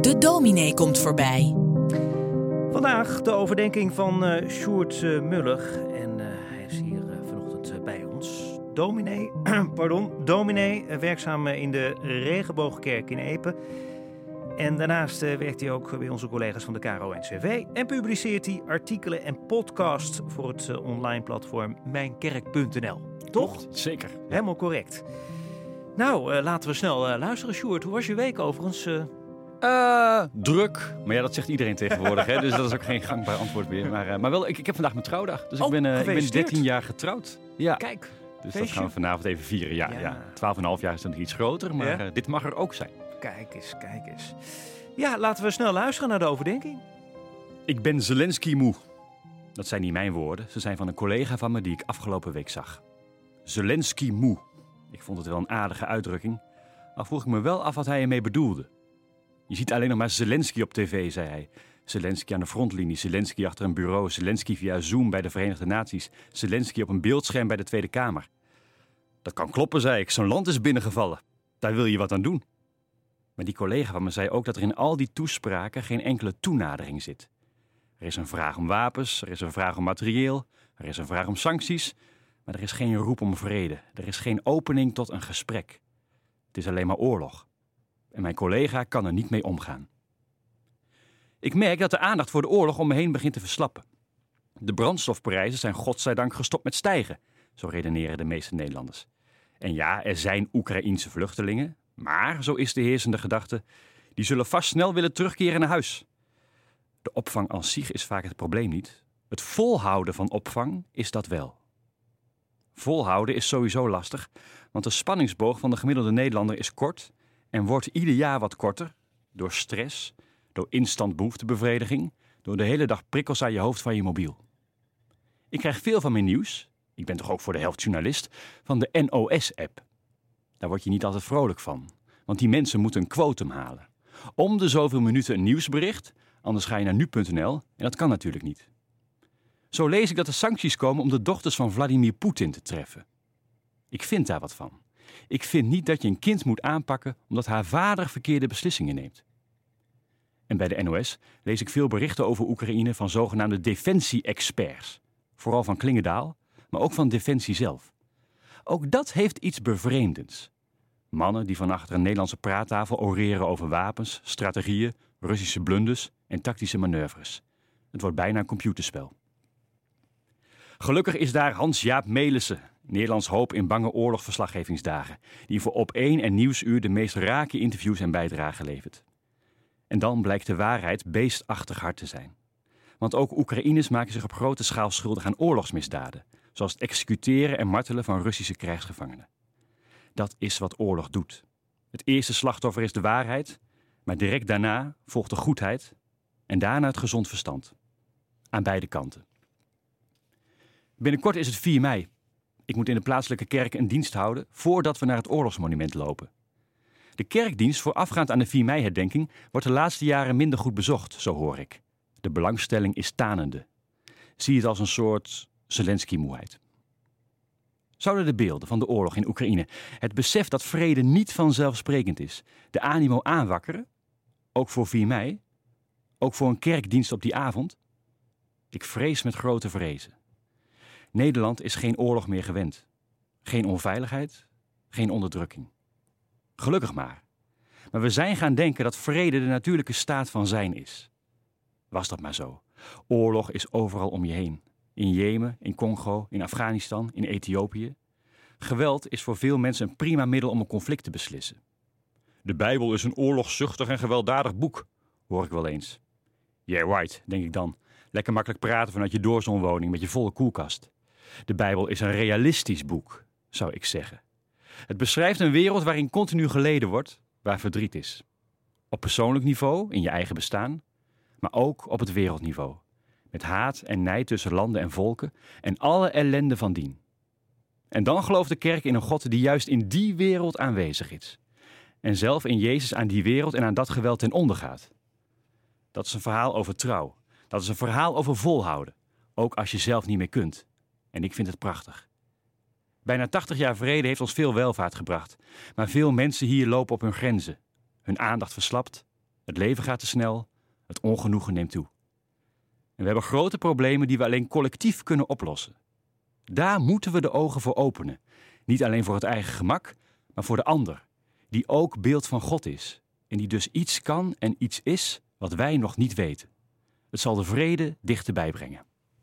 De dominee komt voorbij. Vandaag de overdenking van uh, Sjoerd uh, Mullig. En uh, hij is hier vanochtend bij ons. Dominee, pardon, dominee, werkzaam in de Regenboogkerk in Epen. En daarnaast werkt hij ook bij onze collega's van de KRO-NCV. En publiceert hij artikelen en podcasts voor het online platform mijnkerk.nl. Toch? Zeker. Helemaal correct. Nou, laten we snel luisteren, Sjoerd. Hoe was je week overigens? Uh, druk. Maar ja, dat zegt iedereen tegenwoordig. hè? Dus dat is ook geen gangbaar antwoord meer. Maar, uh, maar wel, ik, ik, heb vandaag mijn trouwdag. Dus oh, ik, ben, uh, ik ben 13 jaar getrouwd. Ja. Kijk. Dus feestje. dat gaan we vanavond even vieren. Ja, ja. ja. 12,5 jaar is dan iets groter. Maar ja? dit mag er ook zijn. Kijk eens, kijk eens. Ja, laten we snel luisteren naar de overdenking. Ik ben Zelensky moe. Dat zijn niet mijn woorden. Ze zijn van een collega van me die ik afgelopen week zag. Zelensky moe. Ik vond het wel een aardige uitdrukking. Al vroeg ik me wel af wat hij ermee bedoelde. Je ziet alleen nog maar Zelensky op tv, zei hij. Zelensky aan de frontlinie, Zelensky achter een bureau, Zelensky via Zoom bij de Verenigde Naties, Zelensky op een beeldscherm bij de Tweede Kamer. Dat kan kloppen, zei ik. Zo'n land is binnengevallen. Daar wil je wat aan doen. Maar die collega van me zei ook dat er in al die toespraken geen enkele toenadering zit. Er is een vraag om wapens, er is een vraag om materieel, er is een vraag om sancties, maar er is geen roep om vrede. Er is geen opening tot een gesprek. Het is alleen maar oorlog en mijn collega kan er niet mee omgaan. Ik merk dat de aandacht voor de oorlog om me heen begint te verslappen. De brandstofprijzen zijn godzijdank gestopt met stijgen, zo redeneren de meeste Nederlanders. En ja, er zijn Oekraïense vluchtelingen, maar, zo is de heersende gedachte, die zullen vast snel willen terugkeren naar huis. De opvang als zich is vaak het probleem niet. Het volhouden van opvang is dat wel. Volhouden is sowieso lastig, want de spanningsboog van de gemiddelde Nederlander is kort en wordt ieder jaar wat korter door stress, door instant behoeftebevrediging, door de hele dag prikkels aan je hoofd van je mobiel. Ik krijg veel van mijn nieuws, ik ben toch ook voor de helft journalist, van de NOS-app. Daar word je niet altijd vrolijk van, want die mensen moeten een quotum halen. Om de zoveel minuten een nieuwsbericht, anders ga je naar nu.nl en dat kan natuurlijk niet. Zo lees ik dat er sancties komen om de dochters van Vladimir Poetin te treffen. Ik vind daar wat van. Ik vind niet dat je een kind moet aanpakken omdat haar vader verkeerde beslissingen neemt. En bij de NOS lees ik veel berichten over Oekraïne van zogenaamde defensie-experts. Vooral van Klingendaal, maar ook van Defensie zelf. Ook dat heeft iets bevreemdends. Mannen die van achter een Nederlandse praattafel oreren over wapens, strategieën, Russische blunders en tactische manoeuvres. Het wordt bijna een computerspel. Gelukkig is daar Hans-Jaap Melissen, Nederlands hoop in bange oorlogsverslaggevingsdagen, die voor op één en nieuwsuur de meest rake interviews en bijdragen levert. En dan blijkt de waarheid beestachtig hard te zijn. Want ook Oekraïners maken zich op grote schaal schuldig aan oorlogsmisdaden, zoals het executeren en martelen van Russische krijgsgevangenen. Dat is wat oorlog doet. Het eerste slachtoffer is de waarheid, maar direct daarna volgt de goedheid en daarna het gezond verstand. Aan beide kanten. Binnenkort is het 4 mei. Ik moet in de plaatselijke kerk een dienst houden voordat we naar het oorlogsmonument lopen. De kerkdienst voorafgaand aan de 4 mei-herdenking wordt de laatste jaren minder goed bezocht, zo hoor ik. De belangstelling is tanende. Zie het als een soort Zelensky-moeheid. Zouden de beelden van de oorlog in Oekraïne het besef dat vrede niet vanzelfsprekend is, de animo aanwakkeren? Ook voor 4 mei? Ook voor een kerkdienst op die avond? Ik vrees met grote vrezen. Nederland is geen oorlog meer gewend. Geen onveiligheid, geen onderdrukking. Gelukkig maar. Maar we zijn gaan denken dat vrede de natuurlijke staat van zijn is. Was dat maar zo. Oorlog is overal om je heen. In Jemen, in Congo, in Afghanistan, in Ethiopië. Geweld is voor veel mensen een prima middel om een conflict te beslissen. De Bijbel is een oorlogszuchtig en gewelddadig boek, hoor ik wel eens. Yeah, right, denk ik dan. Lekker makkelijk praten vanuit je doorzonwoning met je volle koelkast. De Bijbel is een realistisch boek, zou ik zeggen. Het beschrijft een wereld waarin continu geleden wordt, waar verdriet is. Op persoonlijk niveau, in je eigen bestaan, maar ook op het wereldniveau. Met haat en nijd tussen landen en volken en alle ellende van dien. En dan gelooft de kerk in een God die juist in die wereld aanwezig is. En zelf in Jezus aan die wereld en aan dat geweld ten onder gaat. Dat is een verhaal over trouw. Dat is een verhaal over volhouden. Ook als je zelf niet meer kunt. En ik vind het prachtig. Bijna 80 jaar vrede heeft ons veel welvaart gebracht. Maar veel mensen hier lopen op hun grenzen. Hun aandacht verslapt, het leven gaat te snel, het ongenoegen neemt toe. En we hebben grote problemen die we alleen collectief kunnen oplossen. Daar moeten we de ogen voor openen. Niet alleen voor het eigen gemak, maar voor de ander, die ook beeld van God is en die dus iets kan en iets is wat wij nog niet weten. Het zal de vrede dichterbij brengen.